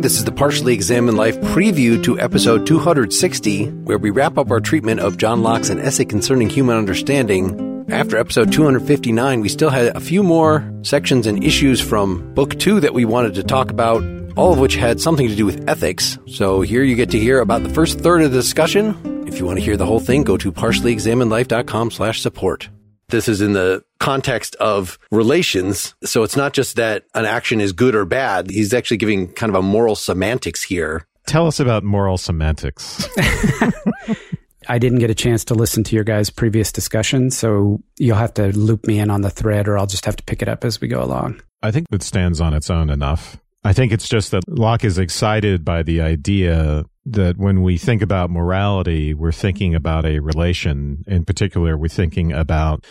this is the Partially Examined Life preview to episode 260, where we wrap up our treatment of John Locke's An Essay Concerning Human Understanding. After episode 259, we still had a few more sections and issues from book two that we wanted to talk about, all of which had something to do with ethics. So here you get to hear about the first third of the discussion. If you want to hear the whole thing, go to partiallyexaminedlife.com slash support. This is in the context of relations. So it's not just that an action is good or bad. He's actually giving kind of a moral semantics here. Tell us about moral semantics. I didn't get a chance to listen to your guys' previous discussion, so you'll have to loop me in on the thread or I'll just have to pick it up as we go along. I think it stands on its own enough. I think it's just that Locke is excited by the idea that when we think about morality, we're thinking about a relation. In particular, we're thinking about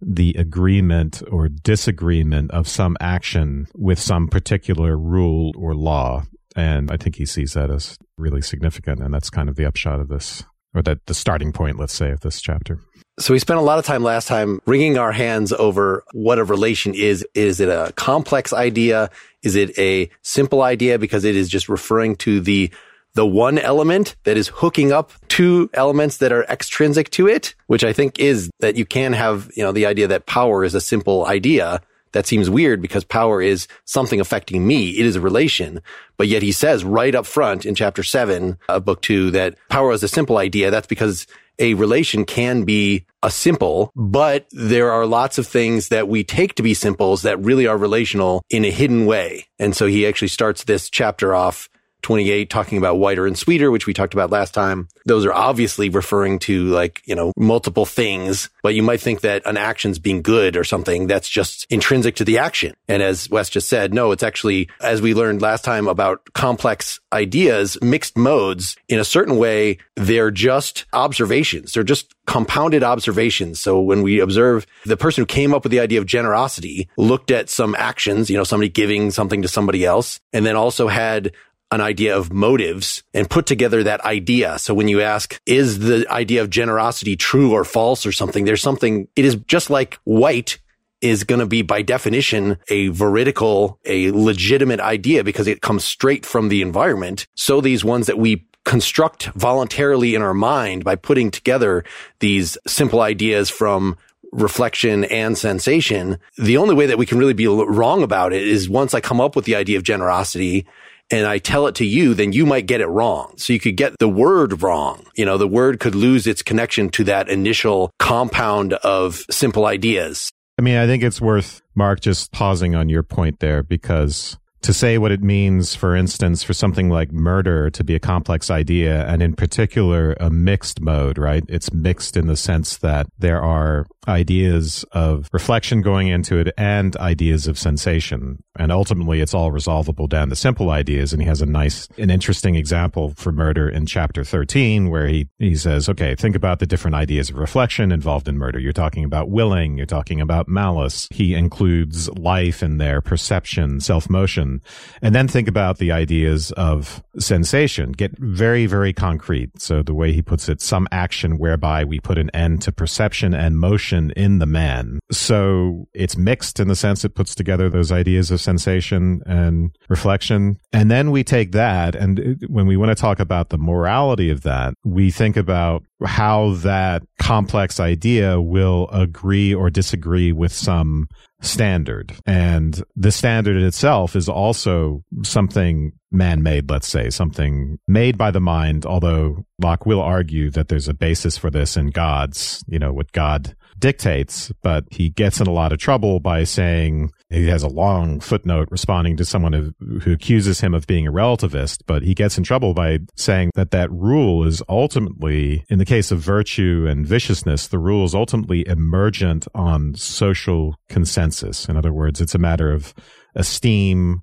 the agreement or disagreement of some action with some particular rule or law. And I think he sees that as really significant. And that's kind of the upshot of this, or that the starting point, let's say, of this chapter. So we spent a lot of time last time wringing our hands over what a relation is. Is it a complex idea? Is it a simple idea because it is just referring to the the one element that is hooking up two elements that are extrinsic to it, which I think is that you can have, you know, the idea that power is a simple idea. That seems weird because power is something affecting me. It is a relation. But yet he says right up front in chapter seven of book two that power is a simple idea. That's because a relation can be a simple, but there are lots of things that we take to be simples that really are relational in a hidden way. And so he actually starts this chapter off 28 talking about whiter and sweeter, which we talked about last time. Those are obviously referring to like, you know, multiple things, but you might think that an action's being good or something that's just intrinsic to the action. And as Wes just said, no, it's actually, as we learned last time about complex ideas, mixed modes, in a certain way, they're just observations. They're just compounded observations. So when we observe the person who came up with the idea of generosity looked at some actions, you know, somebody giving something to somebody else, and then also had an idea of motives and put together that idea. So when you ask, is the idea of generosity true or false or something? There's something, it is just like white is going to be by definition a veridical, a legitimate idea because it comes straight from the environment. So these ones that we construct voluntarily in our mind by putting together these simple ideas from reflection and sensation. The only way that we can really be wrong about it is once I come up with the idea of generosity and I tell it to you, then you might get it wrong. So you could get the word wrong. You know, the word could lose its connection to that initial compound of simple ideas. I mean, I think it's worth Mark just pausing on your point there because to say what it means, for instance, for something like murder to be a complex idea, and in particular, a mixed mode, right? It's mixed in the sense that there are ideas of reflection going into it and ideas of sensation. And ultimately, it's all resolvable down to simple ideas. And he has a nice, an interesting example for murder in chapter 13, where he, he says, okay, think about the different ideas of reflection involved in murder. You're talking about willing. You're talking about malice. He includes life in there, perception, self motion. And then think about the ideas of sensation. Get very, very concrete. So the way he puts it, some action whereby we put an end to perception and motion in the man. So it's mixed in the sense it puts together those ideas of sensation and reflection. And then we take that and when we want to talk about the morality of that, we think about how that complex idea will agree or disagree with some standard. And the standard itself is also something man made, let's say, something made by the mind, although Locke will argue that there's a basis for this in God's, you know, what God dictates, but he gets in a lot of trouble by saying he has a long footnote responding to someone who, accuses him of being a relativist, but he gets in trouble by saying that that rule is ultimately, in the case of virtue and viciousness, the rule is ultimately emergent on social consensus. In other words, it's a matter of esteem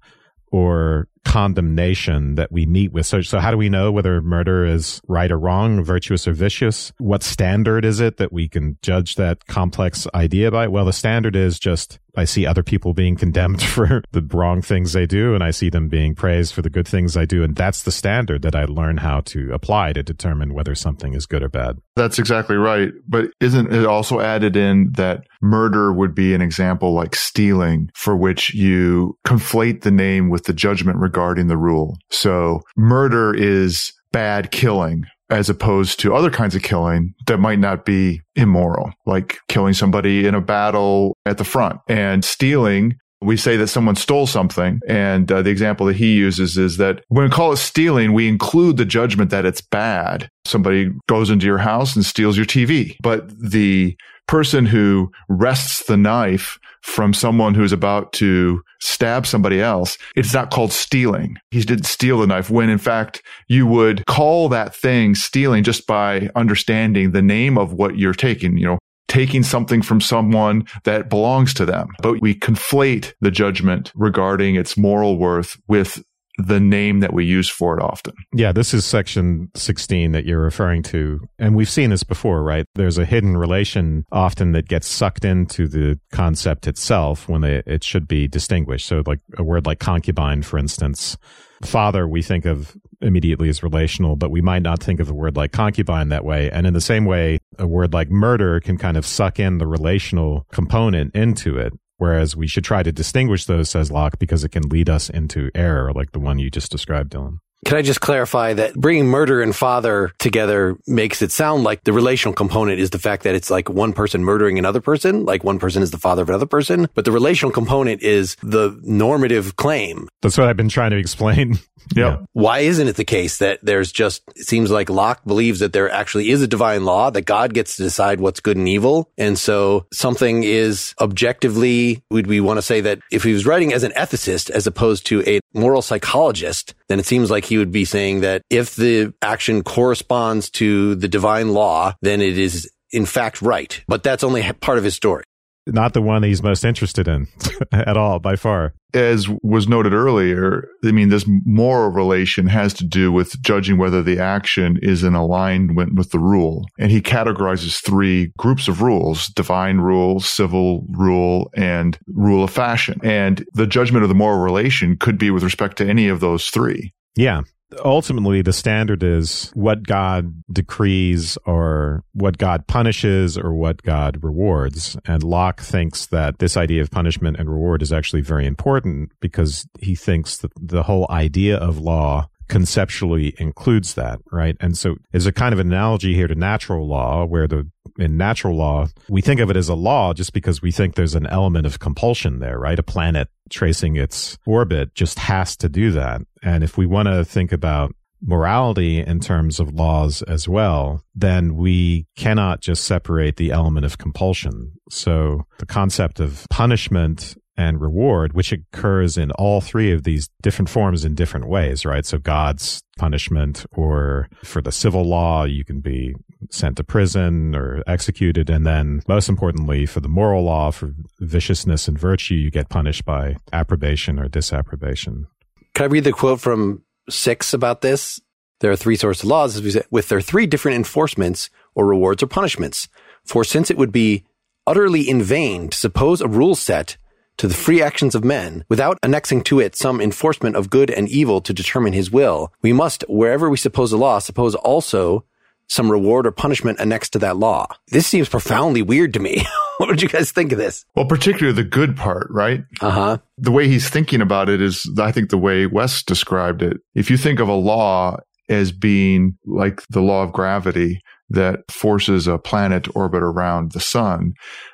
or condemnation that we meet with. So, so how do we know whether murder is right or wrong, virtuous or vicious? What standard is it that we can judge that complex idea by? Well, the standard is just I see other people being condemned for the wrong things they do, and I see them being praised for the good things I do. And that's the standard that I learn how to apply to determine whether something is good or bad. That's exactly right. But isn't it also added in that murder would be an example like stealing, for which you conflate the name with the judgment the rule. So murder is bad killing as opposed to other kinds of killing that might not be immoral, like killing somebody in a battle at the front and stealing. We say that someone stole something. And uh, the example that he uses is that when we call it stealing, we include the judgment that it's bad. Somebody goes into your house and steals your TV. But the person who wrests the knife from someone who's about to stab somebody else, it's not called stealing. He didn't steal the knife when in fact you would call that thing stealing just by understanding the name of what you're taking, you know, taking something from someone that belongs to them. But we conflate the judgment regarding its moral worth with the name that we use for it often. Yeah, this is section 16 that you're referring to. And we've seen this before, right? There's a hidden relation often that gets sucked into the concept itself when they, it should be distinguished. So, like a word like concubine, for instance, father, we think of immediately as relational, but we might not think of a word like concubine that way. And in the same way, a word like murder can kind of suck in the relational component into it. Whereas we should try to distinguish those, says Locke, because it can lead us into error, like the one you just described, Dylan. Can I just clarify that bringing murder and father together makes it sound like the relational component is the fact that it's like one person murdering another person, like one person is the father of another person, but the relational component is the normative claim. That's what I've been trying to explain. Yeah. Why isn't it the case that there's just, it seems like Locke believes that there actually is a divine law, that God gets to decide what's good and evil. And so something is objectively, would we want to say that if he was writing as an ethicist as opposed to a moral psychologist, then it seems like he would be saying that if the action corresponds to the divine law, then it is in fact right. But that's only part of his story. Not the one he's most interested in at all, by far. As was noted earlier, I mean, this moral relation has to do with judging whether the action is in alignment with the rule. And he categorizes three groups of rules, divine rule, civil rule, and rule of fashion. And the judgment of the moral relation could be with respect to any of those three. Yeah ultimately the standard is what God decrees or what God punishes or what God rewards. And Locke thinks that this idea of punishment and reward is actually very important because he thinks that the whole idea of law conceptually includes that, right? And so there's a kind of analogy here to natural law where the in natural law, we think of it as a law just because we think there's an element of compulsion there, right? A planet tracing its orbit just has to do that. And if we want to think about morality in terms of laws as well, then we cannot just separate the element of compulsion. So the concept of punishment and reward, which occurs in all three of these different forms in different ways, right? So God's punishment, or for the civil law, you can be sent to prison or executed. And then most importantly, for the moral law, for viciousness and virtue, you get punished by approbation or disapprobation. Can I read the quote from six about this? There are three sorts of laws, with their three different enforcements or rewards or punishments. For since it would be utterly in vain to suppose a rule set to the free actions of men without annexing to it some enforcement of good and evil to determine his will, we must, wherever we suppose a law, suppose also some reward or punishment annexed to that law. This seems profoundly weird to me. what would you guys think of this? Well, particularly the good part, right? Uh huh. The way he's thinking about it is, I think, the way Wes described it. If you think of a law as being like the law of gravity that forces a planet to orbit around the sun,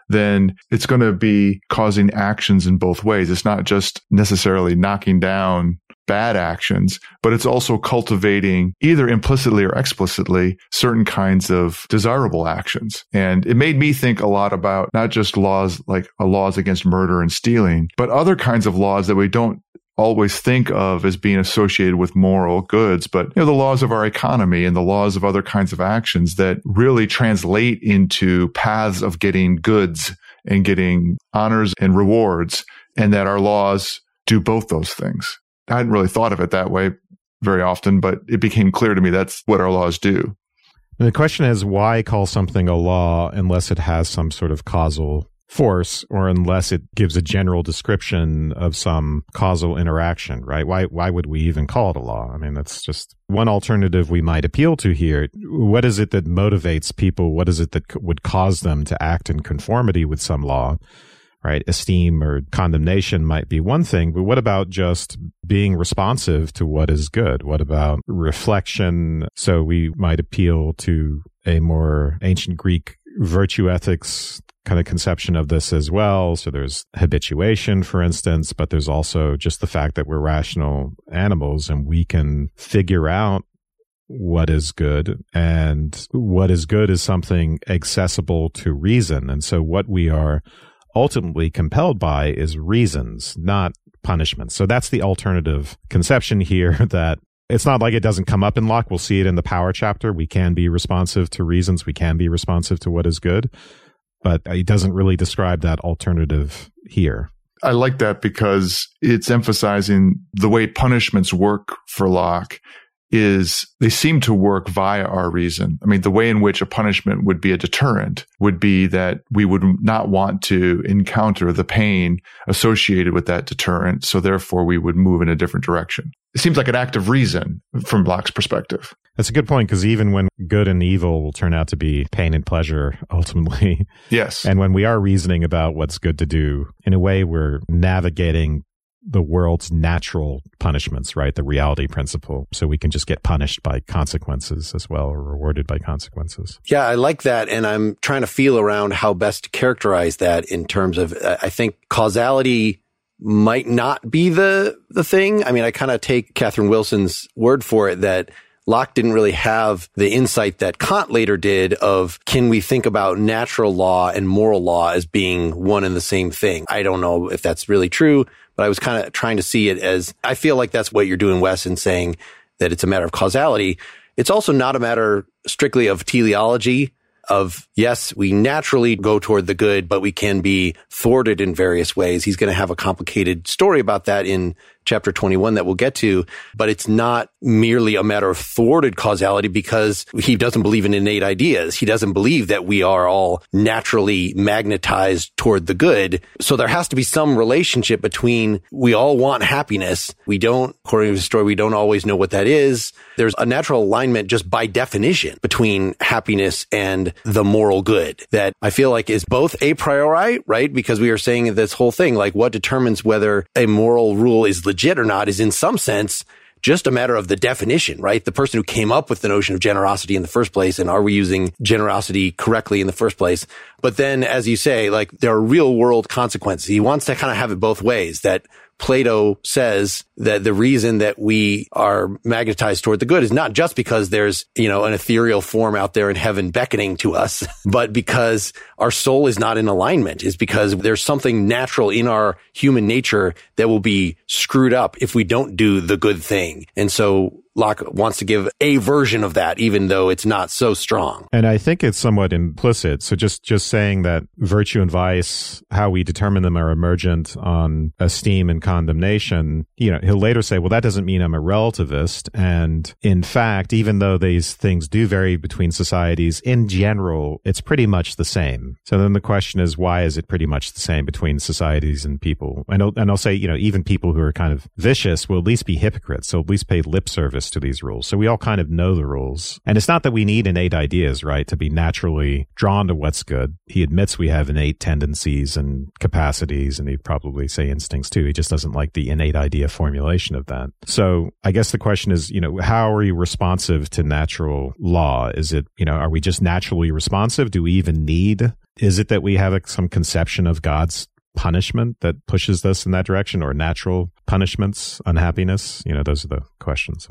then it's going to be causing actions in both ways. It's not just necessarily knocking down bad actions, but it's also cultivating either implicitly or explicitly certain kinds of desirable actions. And it made me think a lot about not just laws like uh, laws against murder and stealing, but other kinds of laws that we don't always think of as being associated with moral goods, but you know, the laws of our economy and the laws of other kinds of actions that really translate into paths of getting goods and getting honors and rewards and that our laws do both those things. I hadn't really thought of it that way very often, but it became clear to me that's what our laws do. And the question is why call something a law unless it has some sort of causal force or unless it gives a general description of some causal interaction, right? Why, why would we even call it a law? I mean, that's just one alternative we might appeal to here. What is it that motivates people? What is it that would cause them to act in conformity with some law? right? Esteem or condemnation might be one thing, but what about just being responsive to what is good? What about reflection? So we might appeal to a more ancient Greek virtue ethics kind of conception of this as well. So there's habituation, for instance, but there's also just the fact that we're rational animals and we can figure out what is good and what is good is something accessible to reason. And so what we are ultimately compelled by is reasons, not punishments. So that's the alternative conception here that it's not like it doesn't come up in Locke. We'll see it in the power chapter. We can be responsive to reasons. We can be responsive to what is good, but he doesn't really describe that alternative here. I like that because it's emphasizing the way punishments work for Locke is they seem to work via our reason. I mean, the way in which a punishment would be a deterrent would be that we would not want to encounter the pain associated with that deterrent. So therefore we would move in a different direction. It seems like an act of reason from Locke's perspective. That's a good point because even when good and evil will turn out to be pain and pleasure ultimately. Yes. And when we are reasoning about what's good to do, in a way, we're navigating the world's natural punishments, right? The reality principle. So we can just get punished by consequences as well or rewarded by consequences. Yeah, I like that. And I'm trying to feel around how best to characterize that in terms of, uh, I think causality might not be the, the thing. I mean, I kind of take Catherine Wilson's word for it that Locke didn't really have the insight that Kant later did of can we think about natural law and moral law as being one and the same thing? I don't know if that's really true, but I was kind of trying to see it as I feel like that's what you're doing, Wes, in saying that it's a matter of causality. It's also not a matter strictly of teleology of yes, we naturally go toward the good, but we can be thwarted in various ways. He's going to have a complicated story about that in chapter 21 that we'll get to, but it's not merely a matter of thwarted causality because he doesn't believe in innate ideas. He doesn't believe that we are all naturally magnetized toward the good. So there has to be some relationship between we all want happiness. We don't, according to the story, we don't always know what that is. There's a natural alignment just by definition between happiness and the moral good that I feel like is both a priori, right? Because we are saying this whole thing, like what determines whether a moral rule is legit legit or not is in some sense just a matter of the definition, right? The person who came up with the notion of generosity in the first place. And are we using generosity correctly in the first place? But then, as you say, like there are real world consequences. He wants to kind of have it both ways that Plato says that the reason that we are magnetized toward the good is not just because there's, you know, an ethereal form out there in heaven beckoning to us, but because our soul is not in alignment is because there's something natural in our human nature that will be screwed up if we don't do the good thing. And so Locke wants to give a version of that, even though it's not so strong. And I think it's somewhat implicit. So just, just saying that virtue and vice, how we determine them are emergent on esteem and condemnation. You know, he'll later say, well, that doesn't mean I'm a relativist. And in fact, even though these things do vary between societies, in general, it's pretty much the same. So then the question is, why is it pretty much the same between societies and people? And I'll, and I'll say, you know, even people who are kind of vicious will at least be hypocrites. So at least pay lip service to these rules. So we all kind of know the rules. And it's not that we need innate ideas, right, to be naturally drawn to what's good. He admits we have innate tendencies and capacities, and he'd probably say instincts too. He just doesn't like the innate idea formulation of that. So I guess the question is, you know, how are you responsive to natural law? Is it, you know, are we just naturally responsive? Do we even need is it that we have some conception of God's punishment that pushes us in that direction or natural punishments, unhappiness? You know, those are the questions.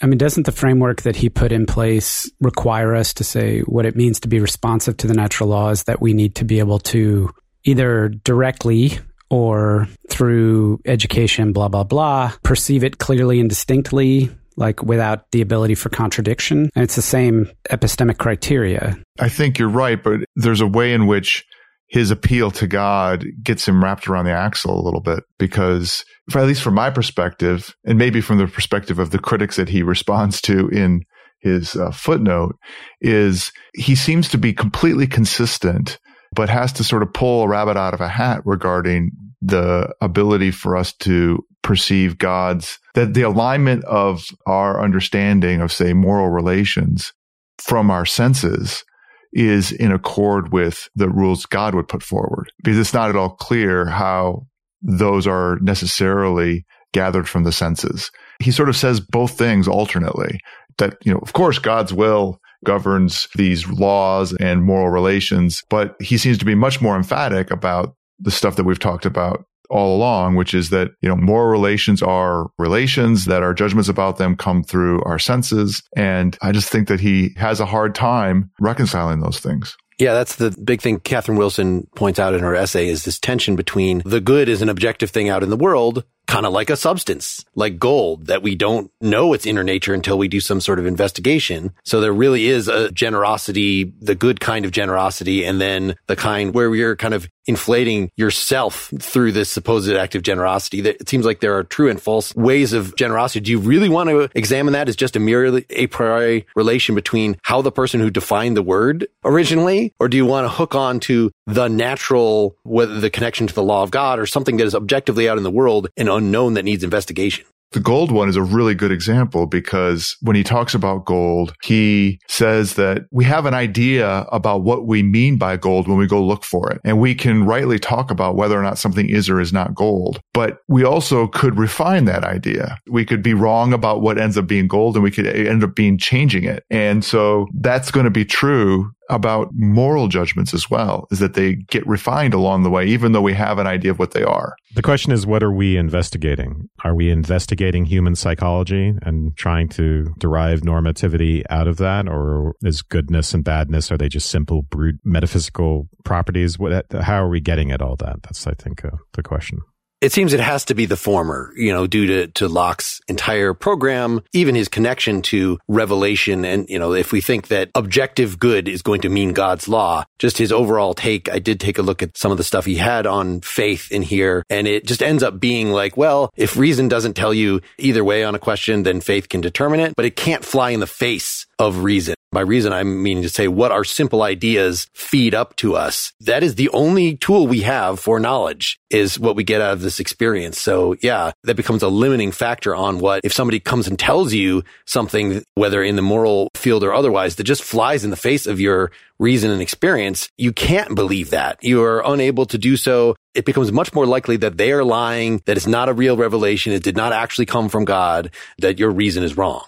I mean, doesn't the framework that he put in place require us to say what it means to be responsive to the natural laws that we need to be able to either directly or through education, blah, blah, blah, perceive it clearly and distinctly, like without the ability for contradiction? And it's the same epistemic criteria. I think you're right, but there's a way in which his appeal to God gets him wrapped around the axle a little bit because, at least from my perspective, and maybe from the perspective of the critics that he responds to in his uh, footnote, is he seems to be completely consistent, but has to sort of pull a rabbit out of a hat regarding the ability for us to perceive God's, that the alignment of our understanding of, say, moral relations from our senses is in accord with the rules God would put forward because it's not at all clear how those are necessarily gathered from the senses. He sort of says both things alternately that, you know, of course, God's will governs these laws and moral relations, but he seems to be much more emphatic about the stuff that we've talked about all along, which is that, you know, moral relations are relations that our judgments about them come through our senses. And I just think that he has a hard time reconciling those things. Yeah, that's the big thing Catherine Wilson points out in her essay is this tension between the good is an objective thing out in the world kind of like a substance, like gold, that we don't know its inner nature until we do some sort of investigation. So there really is a generosity, the good kind of generosity, and then the kind where you're kind of inflating yourself through this supposed act of generosity. That it seems like there are true and false ways of generosity. Do you really want to examine that as just a merely a priori relation between how the person who defined the word originally, or do you want to hook on to the natural, whether the connection to the law of God or something that is objectively out in the world and unknown that needs investigation. The gold one is a really good example because when he talks about gold, he says that we have an idea about what we mean by gold when we go look for it. And we can rightly talk about whether or not something is or is not gold. But we also could refine that idea. We could be wrong about what ends up being gold and we could end up being changing it. And so that's going to be true about moral judgments as well is that they get refined along the way, even though we have an idea of what they are. The question is, what are we investigating? Are we investigating human psychology and trying to derive normativity out of that? Or is goodness and badness, are they just simple brute metaphysical properties? What, how are we getting at all that? That's, I think, uh, the question. It seems it has to be the former, you know, due to, to Locke's entire program, even his connection to revelation. And, you know, if we think that objective good is going to mean God's law, just his overall take, I did take a look at some of the stuff he had on faith in here. And it just ends up being like, well, if reason doesn't tell you either way on a question, then faith can determine it, but it can't fly in the face of reason. By reason, I'm meaning to say what our simple ideas feed up to us. That is the only tool we have for knowledge is what we get out of this experience. So yeah, that becomes a limiting factor on what if somebody comes and tells you something, whether in the moral field or otherwise, that just flies in the face of your reason and experience. You can't believe that. You are unable to do so. It becomes much more likely that they are lying, that it's not a real revelation. It did not actually come from God, that your reason is wrong.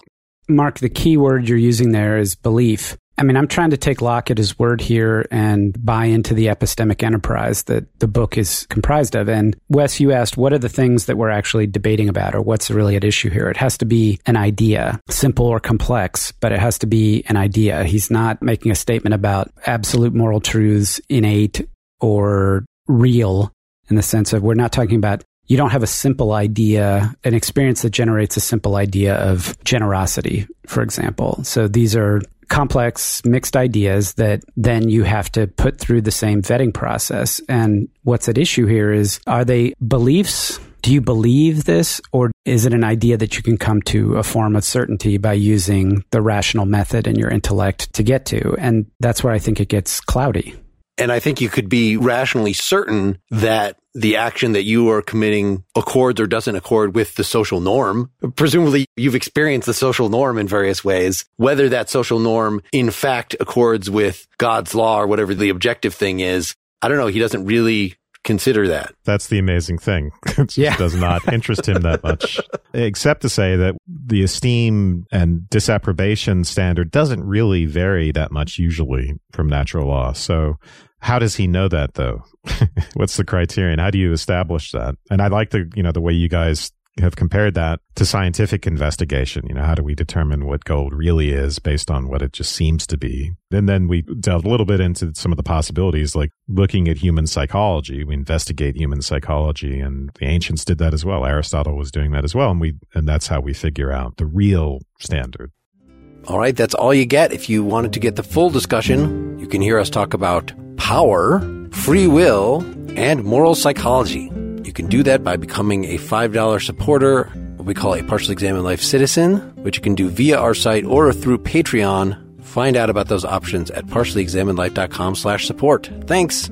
Mark, the key word you're using there is belief. I mean, I'm trying to take Locke at his word here and buy into the epistemic enterprise that the book is comprised of. And Wes, you asked, what are the things that we're actually debating about or what's really at issue here? It has to be an idea, simple or complex, but it has to be an idea. He's not making a statement about absolute moral truths, innate or real in the sense of we're not talking about you don't have a simple idea, an experience that generates a simple idea of generosity, for example. So these are complex, mixed ideas that then you have to put through the same vetting process. And what's at issue here is are they beliefs? Do you believe this, or is it an idea that you can come to a form of certainty by using the rational method and your intellect to get to? And that's where I think it gets cloudy. And I think you could be rationally certain that the action that you are committing accords or doesn't accord with the social norm. Presumably you've experienced the social norm in various ways. Whether that social norm in fact accords with God's law or whatever the objective thing is, I don't know. He doesn't really consider that. That's the amazing thing. it yeah. does not interest him that much, except to say that the esteem and disapprobation standard doesn't really vary that much usually from natural law. So how does he know that though? What's the criterion? How do you establish that? And I like the, you know, the way you guys have compared that to scientific investigation. You know, how do we determine what gold really is based on what it just seems to be? And then we delved a little bit into some of the possibilities, like looking at human psychology. We investigate human psychology, and the ancients did that as well. Aristotle was doing that as well, and we and that's how we figure out the real standard. All right, that's all you get. If you wanted to get the full discussion, you can hear us talk about power, free will, and moral psychology. You can do that by becoming a $5 supporter, what we call a partially examined life citizen, which you can do via our site or through Patreon. Find out about those options at partiallyexaminedlife.com slash support. Thanks.